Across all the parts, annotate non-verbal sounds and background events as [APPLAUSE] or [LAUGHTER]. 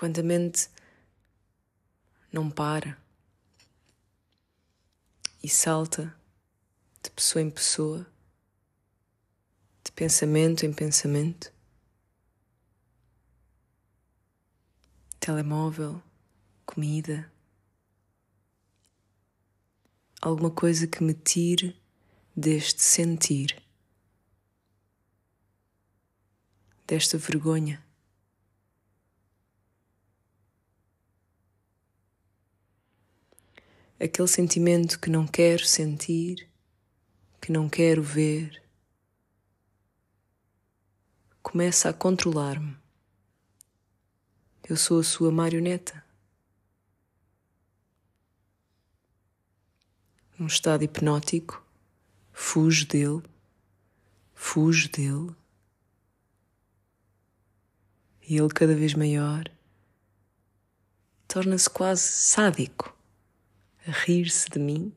quando a mente não para e salta de pessoa em pessoa, de pensamento em pensamento, telemóvel, comida, alguma coisa que me tire deste sentir, desta vergonha. Aquele sentimento que não quero sentir, que não quero ver, começa a controlar-me. Eu sou a sua marioneta. Num estado hipnótico, fujo dele, fujo dele. E ele, cada vez maior, torna-se quase sádico, rir-se de mim.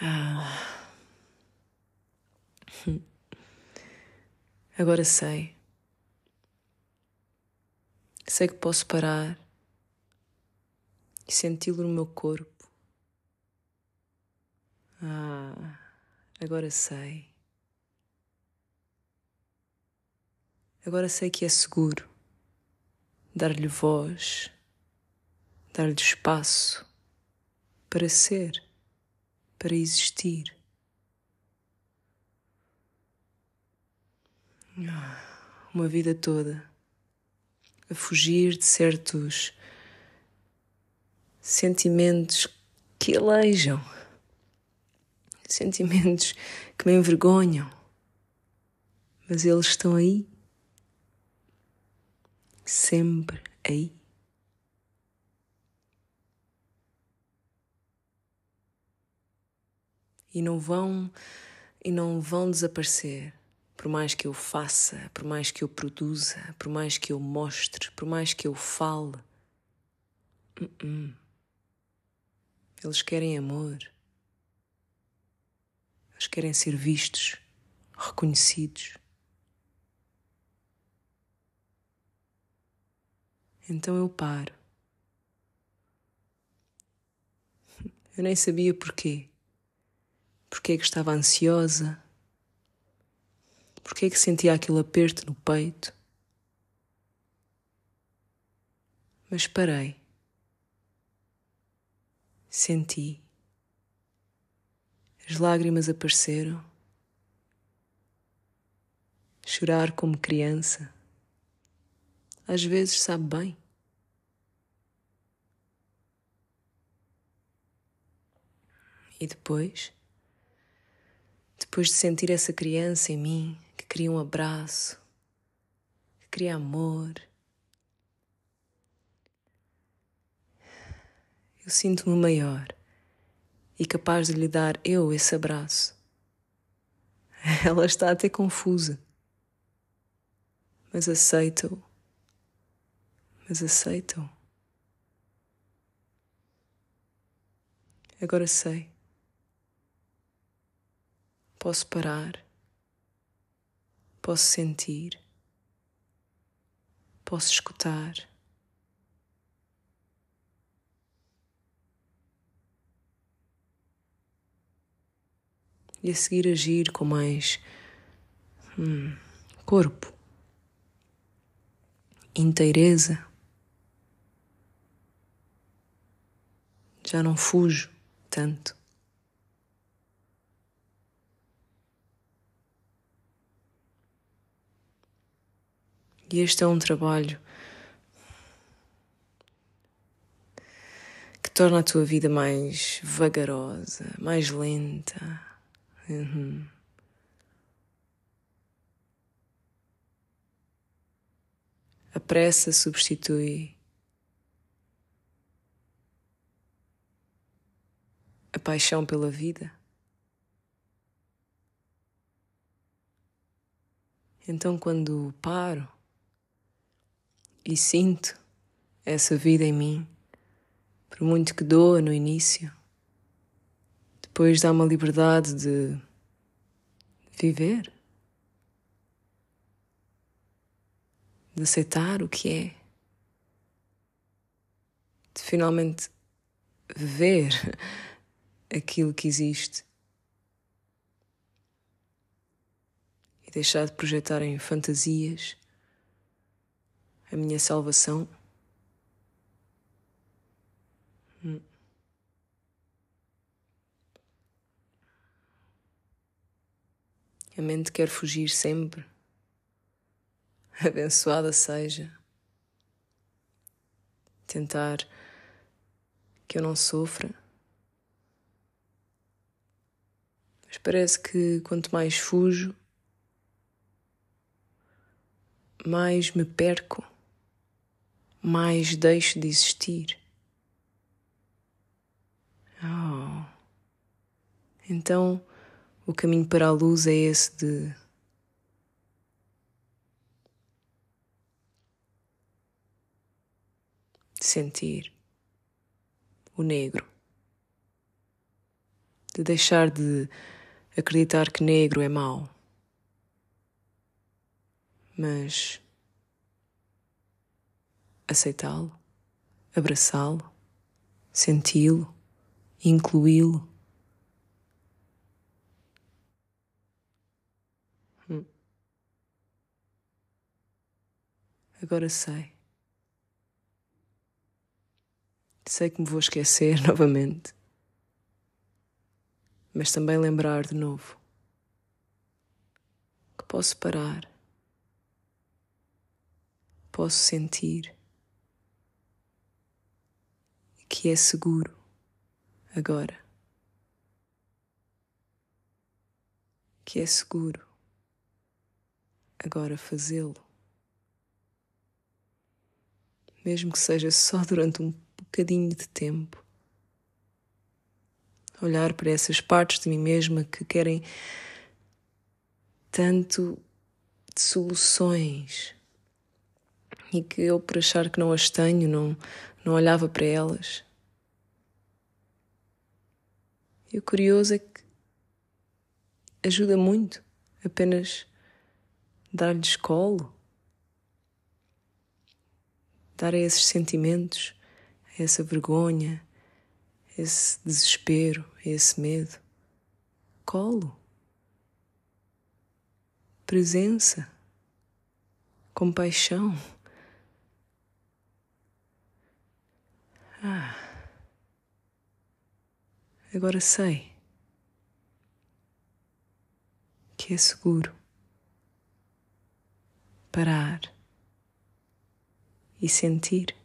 Ah. Agora sei. Sei que posso parar e senti-lo no meu corpo. Ah, agora sei. Agora sei que é seguro dar-lhe voz, dar-lhe espaço para ser, para existir. Uma vida toda a fugir de certos sentimentos que alejam, sentimentos que me envergonham, mas eles estão aí, sempre aí. E não vão e não vão desaparecer por mais que eu faça, por mais que eu produza, por mais que eu mostre, por mais que eu fale. Uh -uh. Eles querem amor. Eles querem ser vistos, reconhecidos. Então eu paro. [LAUGHS] Eu nem sabia porquê. Porquê que estava ansiosa, Porquê é que sentia aquele aperto no peito? Mas parei. Senti. As lágrimas apareceram. Chorar como criança. Às vezes sabe bem. E depois, depois de sentir essa criança em mim, queria um abraço, que queria amor. Eu sinto-me maior e capaz de lhe dar eu esse abraço. [LAUGHS] Ela está até confusa, mas aceita-o. Mas aceita-o. Agora sei. Posso parar Posso sentir, posso escutar. E a seguir agir com mais hum, corpo, inteireza. Já não fujo tanto. E este é um trabalho que torna a tua vida mais vagarosa, mais lenta. Uhum. A pressa substitui a paixão pela vida. Então, quando paro e sinto essa vida em mim, por muito que doa no início, depois dá uma liberdade de viver. de aceitar o que é, de finalmente ver [LAUGHS] aquilo que existe e deixar de projetar em fantasias a minha salvação. Hum. A mente quer fugir sempre. Abençoada seja. Tentar que eu não sofra. Mas parece que quanto mais fujo, mais me perco, mais deixo de existir. Oh. Então, o caminho para a luz é esse de sentir o negro, de deixar de acreditar que negro é mau, mas aceitá-lo, abraçá-lo, senti-lo, incluí-lo. Hum. Agora sei. Sei que me vou esquecer [LAUGHS] novamente, mas também lembrar de novo que posso parar, posso sentir que é seguro agora. Que é seguro agora fazê-lo. Mesmo que seja só durante um bocadinho de tempo. Olhar para essas partes de mim mesma que querem tanto de soluções e que eu, por achar que não as tenho, não, não olhava para elas. E o curioso é que ajuda muito apenas dar-lhes colo, dar a esses sentimentos essa vergonha, esse desespero, esse medo. Colo. Presença. Compaixão. Ah. Agora sei que é seguro parar e sentir.